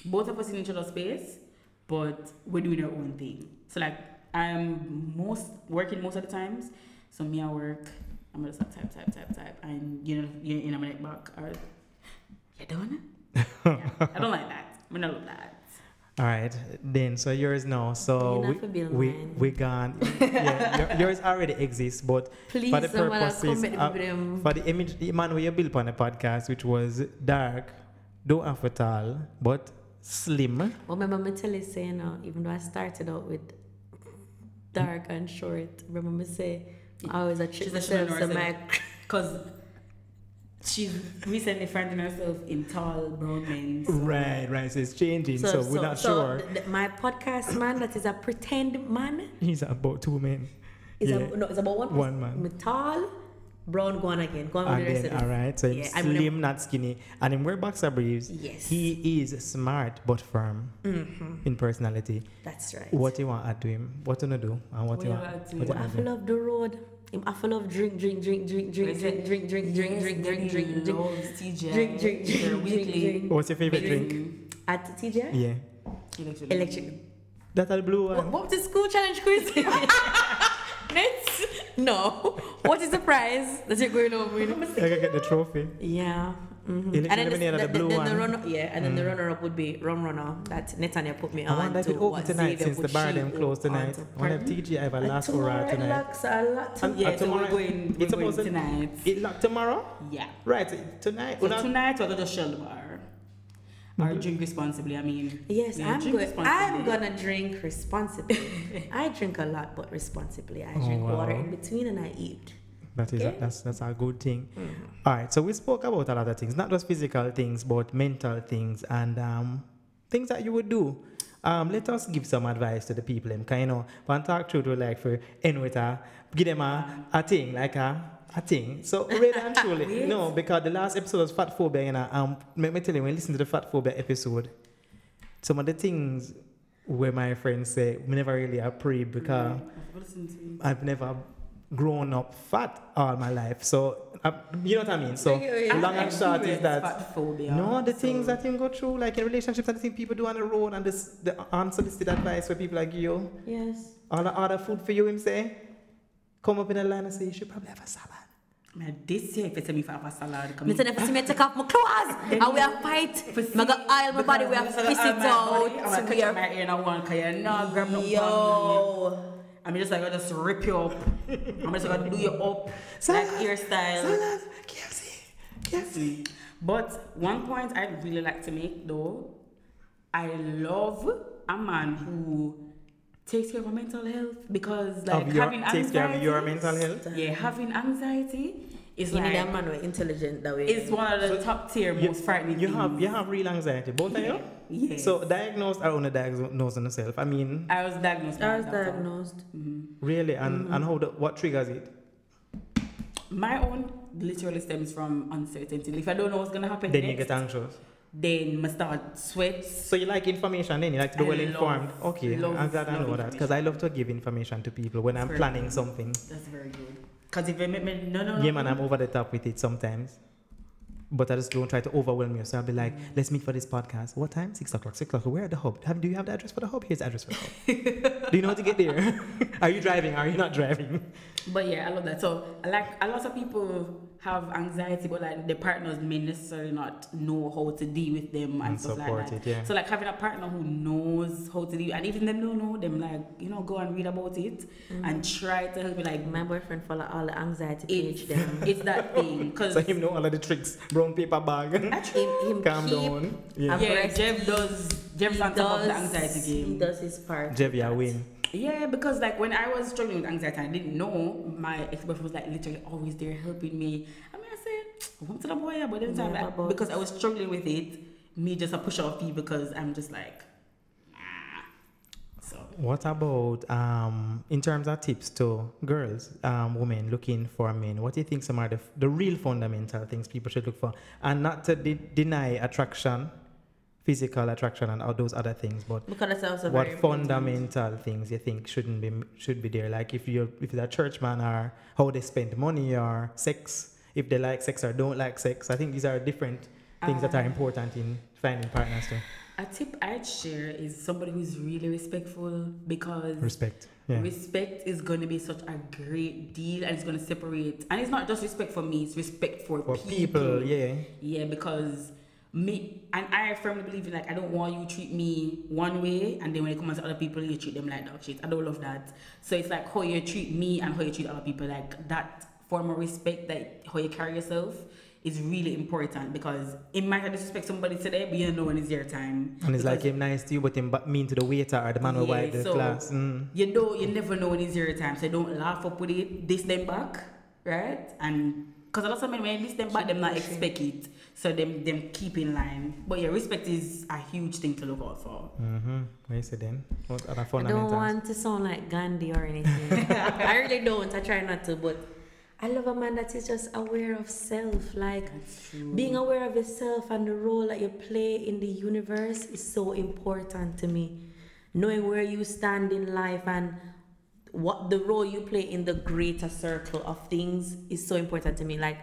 both of us in each other's space, but we're doing our own thing. So like I'm most working most of the times. So me I work, I'm just like type, type, type, type, and you know, you're in a minute back or you done? yeah, I don't like that. I don't love that. All right, then so yours now. So we not for build we mine. we gone. yeah, yours already exists, but Please, for the someone purposes comment of- for the image, the man we built on the podcast, which was dark, don't have all, but slim. Well, remember me tell you say, you know, even though I started out with dark and short, remember me say, I always a trick She's a shimmer myself, so my herself. Because she's recently finding herself in tall brown men. so- Right, right. So it's changing. So, we're not so sure. th- th- my podcast man, that is a pretend man, He's about two men. is Yeah. a, no, it's about one. One man. Tall, brown, go on again. Go on And with the rest all So Yeah, he's I'm gonna- slim, not skinny, and him wear boxer briefs. Yes. He is smart but firm Mm-hmm. in personality. That's right. What do you want to add to him? What you want to do? And what, What you want? to what do? you I do? love the road. Him I feel love drink, drink, drink, drink, drink, drink, drink, drink, drink, drink, drink, drink, drink. Loves TJ. Drink, drink, Their drink, drink, weekly drink. What's your favorite drink? At TJ? Yeah. Electric. Electric. That's a blue one. what was the school challenge quiz? Next? No. What is the prize that you're going over with? I can get the trophy. Yeah. Mm-hmm. Electric lemonade and the blue one. runner, yeah, and then the runner-up would be Rum Runner that Netanya put me I on wonder if to it open tonight since the bar them closed tonight. I wonder if TG have a Uh, last hurrah it tonight. locks a lot to And- Yeah, and so we're tomorrow- going, we're it's going supposed to- tonight. It locked tomorrow? Yeah. Right. Tonight. So we're tonight we're gonna shell the bar. Or drink responsibly, I mean. Yes, Yeah, I'm good. I'm gonna drink responsibly. I drink a lot, but responsibly. I drink Oh, water in between and I eat. That is a, that's that's a good thing. Mm-hmm. All right, so we spoke about a lot of things, not just physical things, but mental things and um, things that you would do. Um, let us give some advice to the people, them, kind of, know, when talk through to like for with give them a, a thing like a a thing. So really and truly, no, because the last episode was fat phobia, you know. Um, let me tell you, when you listen to the fat phobia episode, some of the things where my friends say we never really approve because. Listen to me. I've never grown up fat all my life. So, uh, you know what I mean? So, long and short is that. Fat phobia, No, the so- things that you go through, like in relationships, and the things people do on the road, and this, the unsolicited advice where people like you, Yes. all the other food for you, him say, come up in a line and say, you should probably have a salad. Man, this year, if you tell me if I have a salad, come Me say never see me take off my clothes and we have fight. Me go oil my body, we have piss it out. I'm We gonna cut are my hair and I want, cause you not grab no. Yo. I'm just like, I just rip you up. I'm just gonna do you up, like hairstyle. KFC. KFC. But one point I'd really like to make though, I love a man who takes care of our mental health because like Of your, having takes care of your anxiety- mental health. Yeah, having anxiety is You need a man who is intelligent that way. is one of the top tier You, most frightening you things. have you have real anxiety, both of you. Yes. So diagnosed or undiagnosed on yourself. I mean, I was diagnosed. I I a was doctor. diagnosed. Mm-hmm. really, and mm-hmm. and how the, what triggers it? My own literally stems from uncertainty. If I don't know what's gonna happen, Then you get anxious. then I start sweat. So you like information, then you like to be I well informed. Okay, love- I'm glad I know that because I love to give information to people when I'm Very planning good. something. That's very good. Cause if I make me no no no. Yeah, man, I'm over the top with it sometimes. But I just don't try to overwhelm you. So I'll be like, let's meet for this podcast. What time? Six o'clock. Six o'clock. Where at the hub? Have, do you have the address for the hub? Here's the address for the hub. do you know how to get there? Are you driving? Are you not driving? But yeah, I love that. So I like a lot of people have anxiety, but like their partners may necessarily not know how to deal with them and, And stuff like that. it, yeah. So like having a partner who knows how to deal, and even them don't know, them like you know go and read about it mm. and try to help you like. My boyfriend follow all the anxiety It's, page them. it's that thing because So him know all of the tricks. Brown paper bag. him, him Calm keep down. Yeah. yeah, Jeff does. Jeff's he on top of the does- anxiety He does his part. Jeff, you win. Yeah, because like when I was struggling with anxiety, I didn't know my ex boyfriend was like literally always there helping me. I mean, I said, "Come to the boy," yeah," but then time Yeah, like, because I was struggling with it, me just a push off you because I'm just like, nah. So What about um in terms of tips to girls, um, women looking for men? What do you think some are the, the real fundamental things people should look for, and not to de- deny attraction, physical attraction, and all those other things, but Because that's also what very important. fundamental things you think shouldn't be should be there? Like if you're if a church man or how they spend money or sex, if they like sex or don't like sex. I think these are different things that are Um, important in finding partners too. a tip I'd share is somebody who's really respectful because Respect. Yeah. respect is going to be such a great deal and it's going to separate. And it's not just respect for me; it's respect for, For people, yeah. Yeah, because me and I firmly believe in like I don't want you to treat me one way and then when it comes to other people you treat them like dog shit. I don't love that. So it's like how you treat me and how you treat other people, like that form of respect that how you carry yourself is really important because it might disrespect somebody today, but you don't know when it's your time. And it's like him nice to you, but him mean to the waiter or the man who Yeah, the so- glass. Mm. you know you never know when it's your time so don't laugh up with it this them back right and because a lot of men when this them back them not expect it so them them keep in line but yeah respect is a huge thing to look out for Mm-hmm. What you say then? What other I fundamentals? don't want to sound like Gandhi or anything. I really don't. I try not to, but I love a man that is just aware of self. Like being aware of yourself and the role that you play in the universe is so important to me. Knowing where you stand in life and what the role you play in the greater circle of things is so important to me. Like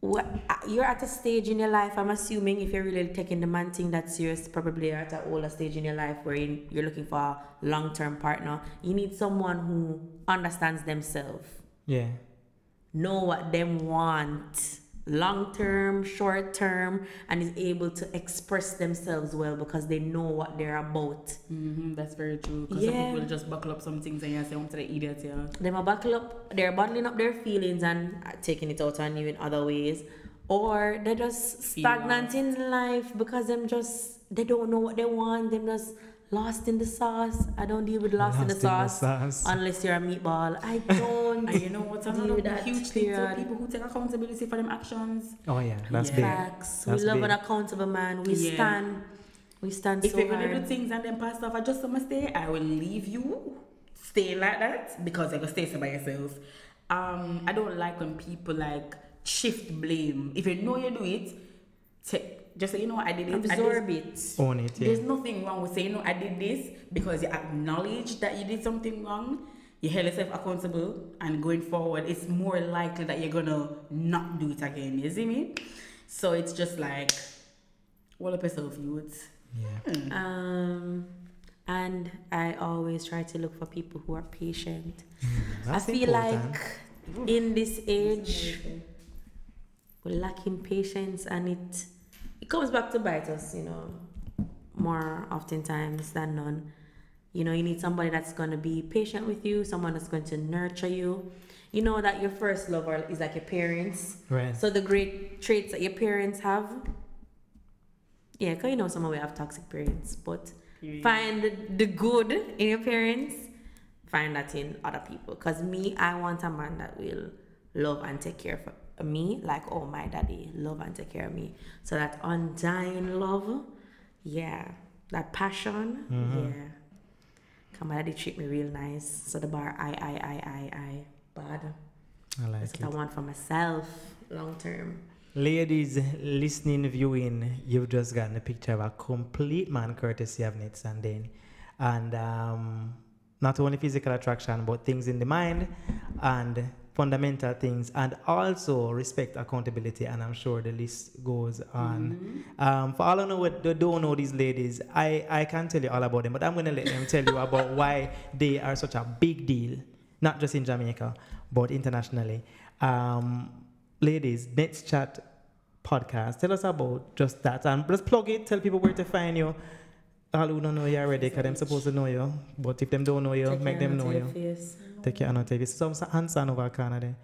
what uh, you're at a stage in your life i'm assuming if you're really taking the man thing that serious probably you're at an older stage in your life where you- you're looking for a long-term partner you need someone who understands themselves Yeah. know what them want long term short term and is able to express themselves well because they know what they're about. Mm-hmm, that's very true. Because Yeah. some people just buckle up some things and you say I'm to the idiot yeah. Them a buckle up they're bottling up their feelings and uh, taking it out on you in other ways. Or they're just stagnant in life because them just they don't know what they want. Them just lost in the sauce i don't deal with lost, in, the Lost in the sauce, sauce. unless you're a meatball i don't and you know what's another Deal that huge thing to period. people who take accountability for them actions Oh yeah, that's Yeah. big. facts That's we love big. an accountable man we Yeah. stand we stand if so you're gonna do things and then pass off, I just must stay. I will leave you stay like that because you're gonna stay so by yourself. Um, I don't like when people like shift blame. If you know you do it, take just say you know what, I did it. I absorb just- it Own it. Yeah. There's nothing wrong with saying no. I did this because you acknowledge that you did something wrong. You held yourself accountable, and going forward, it's more likely that you're gonna not do it again. You see me? So it's just like, well up yourself, youth. Yeah. um and i always try to look for people who are patient That's I feel important. like in this age we're lacking patience and it it comes back to bite us, you know, more oftentimes than none. You know, you need somebody that's going to be patient with you, someone that's going to nurture you. You know that your first lover is like your parents. Right. So the great traits that your parents have. Yeah, because you know some of we have toxic parents, but find the, the good in your parents, find that in other people. Because me, I want a man that will love and take care of me, like, oh, my daddy, love and take care of me. So that undying love, yeah, that passion, yeah. Come my daddy treat me real nice. So the bar, I, I, I, I, I, bad. I like That's it. what I want for myself, long term. Ladies listening, viewing, you've just gotten a picture of a complete man courtesy of and Dane. And um, not only physical attraction, but things in the mind and fundamental things, and also respect, accountability, and I'm sure the list goes on. Um, for all I know, what they don't know these ladies, I, I can't tell you all about them, but I'm going to let them tell you about why they are such a big deal, not just in Jamaica, but internationally. Um, ladies, Nets Chat podcast. Tell us about just that. And let's plug it, tell people where to find you. All who don't know you already, because them supposed to know you. But if them don't know you, Take make them know your you. face. Take care of your Some sa- hand sanitizer corner there.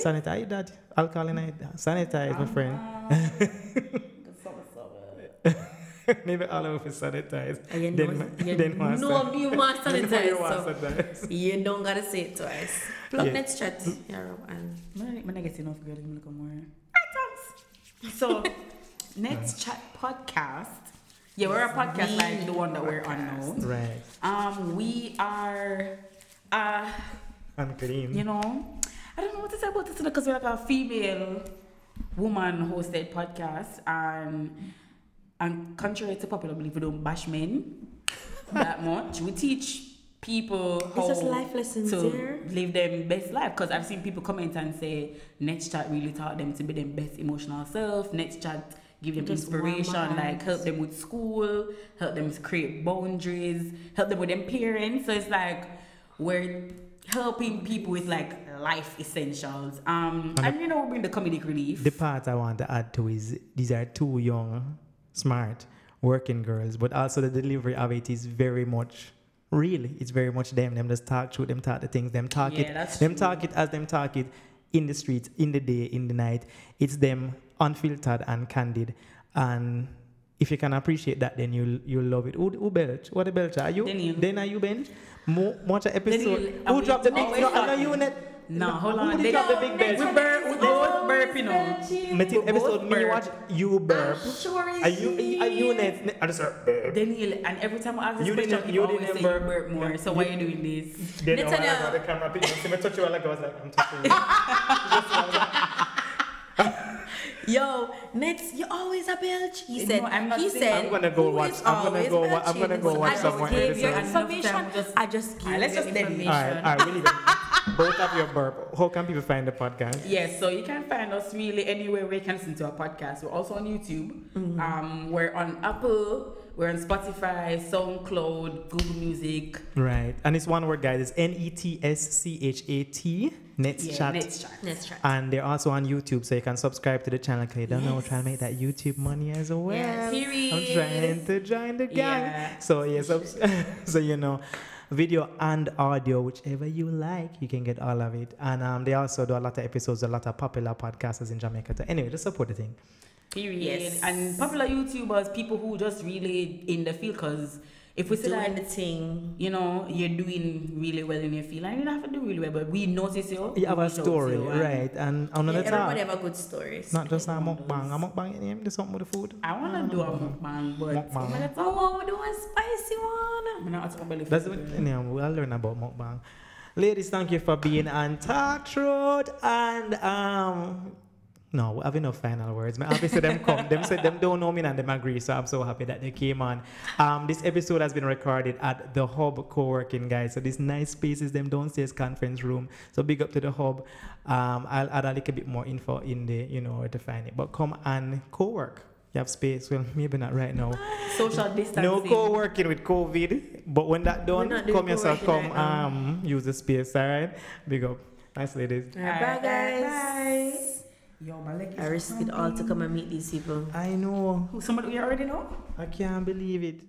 Sanitize that. Alcohol in it. Sanitize, my ah. friend. Maybe all of us sanitize. And you know, ma- you then want know san- you want Then sanitize, want so you don't gotta say it twice. Plug Yeah. Nets Chat, Yarrow, and When I get enough, girl, I'm looking more. So, Nets Chat podcast. Yeah, we're a podcast like the one that we're on now. Right. Um, we are, uh, And clean. you know, I don't know what to say about this because we're like a female woman hosted podcast and and contrary to popular belief, we don't bash men that much. We teach people how just life lessons to here. live them best life. Because I've seen people comment and say Nets Chat really taught them to be their best emotional self. Nets Chat give them Just inspiration, like help them with school, help them create boundaries, help them with them parents. So it's like we're helping people with like life essentials. Um, and you know we bring the comedic relief. The part I want to add to is these are two young, smart, working girls, but also the delivery of it is very much real. It's very much them. Them just talk through them talk the things. Them talk Yeah, it. Them true. talk it as them talk it in the streets, in the day, in the night. It's them unfiltered and candid. And if you can appreciate that, then you'll you'll love it. Who, who belch? What a belch? Are you? Daniel. Then are you bench? Mo- watch an episode. Daniel, who dropped the big? always No, I know talking. you net. No, hold on. Who did They- drop the big belch? We burp, we both burp, you know. Metin We episode both me watch you burp. i'm sorry Are you are you net? I just heard burp. Daniel, and every time I ask this You question, didn't- people you always didn't say burp. you burp more. So why are you doing this? Then when I tell got the camera picture, see me touch you like I was like I'm touching you. yo, next you always a belch. He No, said. I'm not he said. I'm gonna go watch- I'm gonna go wa- I'm gonna go watch someone. I just more gave you information. Enough time, just- I just gave let's you just end it. information. All right, all right, really. good. Both of your burp. How can people find the podcast? Yes, so you can find us really anywhere where you can listen to our podcast. We're also on YouTube. Mm-hmm. Um, we're on Apple. We're on Spotify, SoundCloud, Google Music. Right, and it's one word, guys. It's N E T S C H A T. Nets Yeah, chat. Nets Chat. Let's try. And they're also on YouTube, so you can subscribe to the channel. Cause you don't know, we're trying to make that YouTube money as well. Yes. I'm trying to join the gang. Yeah. So yes, subs- so you know, video and audio, whichever you like, you can get all of it. And um, they also do a lot of episodes, a lot of popular podcasters in Jamaica. So anyway, just support the thing. Period. Yes. And popular YouTubers, people who just really in the field, because if we say Doing like, the thing. you know, you're doing really well in your field, and you don't have to do really well, but we notice you. You have a reach out to story, you, and right? And on Yeah, the everybody have a good stories. not just a mukbang. A mukbang, you name do something with the food. I want to do a mukbang, but Mukbang. I'm gonna talk- Oh, we do a spicy one. I'm gonna about the That's food. what yeah, we'll learn about mukbang. Ladies, thank you for being on Talk Road and um no, we have enough final words. My officer them come. Them said them don't know me and them agree. So I'm so happy that they came on. Um, this episode has been recorded at the Hub co-working guys. So this nice spaces them downstairs conference room. So big up to the Hub. Um, I'll add a little bit more info in the you know where to find it. But come and co-work. You have space. Well, maybe not right now. Social distancing. No co-working with COVID, but when that done, not come yourself, come right um use the space, all right? Big up. Nice ladies. Alright, bye, guys. Yo, my leg is I risk it all to come and meet these people. I know. Who, Somebody we already know? I can't believe it.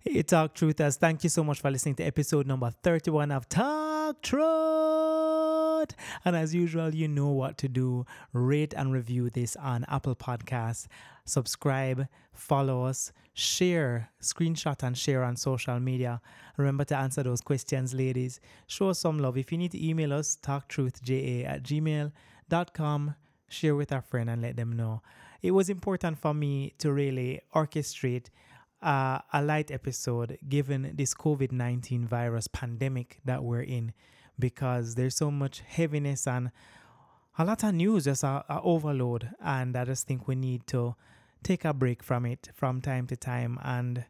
Hey, Talk Truthers, thank you so much for listening to episode number 31 of Talk Truth. And as usual, you know what to do. Rate and review this on Apple Podcasts. Subscribe, follow us, share, screenshot and share on social media. Remember to answer those questions, ladies. Show us some love. If you need to email us, talktruthja at gmail.com. Share with a friend and let them know. It was important for me to really orchestrate uh, a light episode given this COVID 19 virus pandemic that we're in because there's so much heaviness and a lot of news, just a, a overload. And I just think we need to take a break from it from time to time and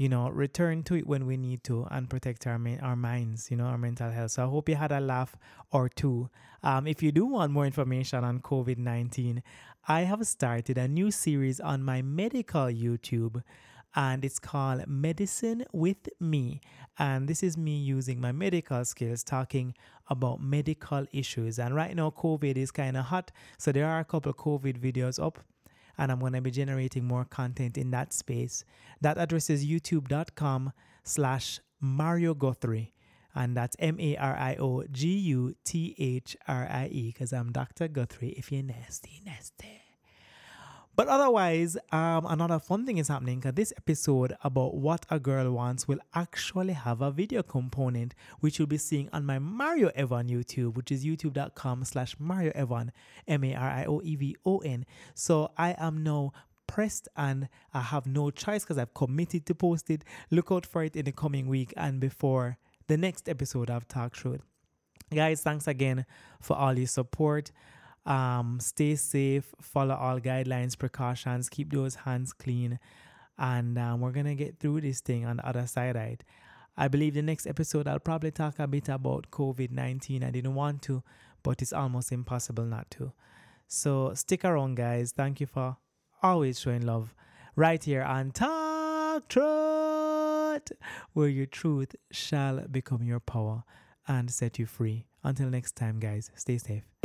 you know return to it when we need to and protect our our minds you know our mental health. So i hope you had a laugh or two. Um, if you do want more information on covid-19 i have started a new series on my medical youtube and it's called medicine with me. And this is me using my medical skills talking about medical issues. And right now covid is kind of hot so there are a couple covid videos up and I'm going to be generating more content in that space. That address is youtube.com slash Mario Guthrie. And that's M A R I O G U T H R I E because I'm Dr. Guthrie if you're nasty, nasty. But otherwise, um, another fun thing is happening because this episode about what a girl wants will actually have a video component, which you'll be seeing on my Mario Evon YouTube, which is youtube.com slash Mario Evon, M A R I O E V O N. So I am now pressed and I have no choice because I've committed to post it. Look out for it in the coming week and before the next episode of Talk Truth. Guys, thanks again for all your support. Um, stay safe, follow all guidelines, precautions, keep those hands clean, and um, we're gonna get through this thing on the other side, right? I believe the next episode I'll probably talk a bit about COVID 19. I didn't want to, but it's almost impossible not to. So stick around, guys. Thank you for always showing love right here on Talk Truth, where your truth shall become your power and set you free. Until next time, guys, stay safe.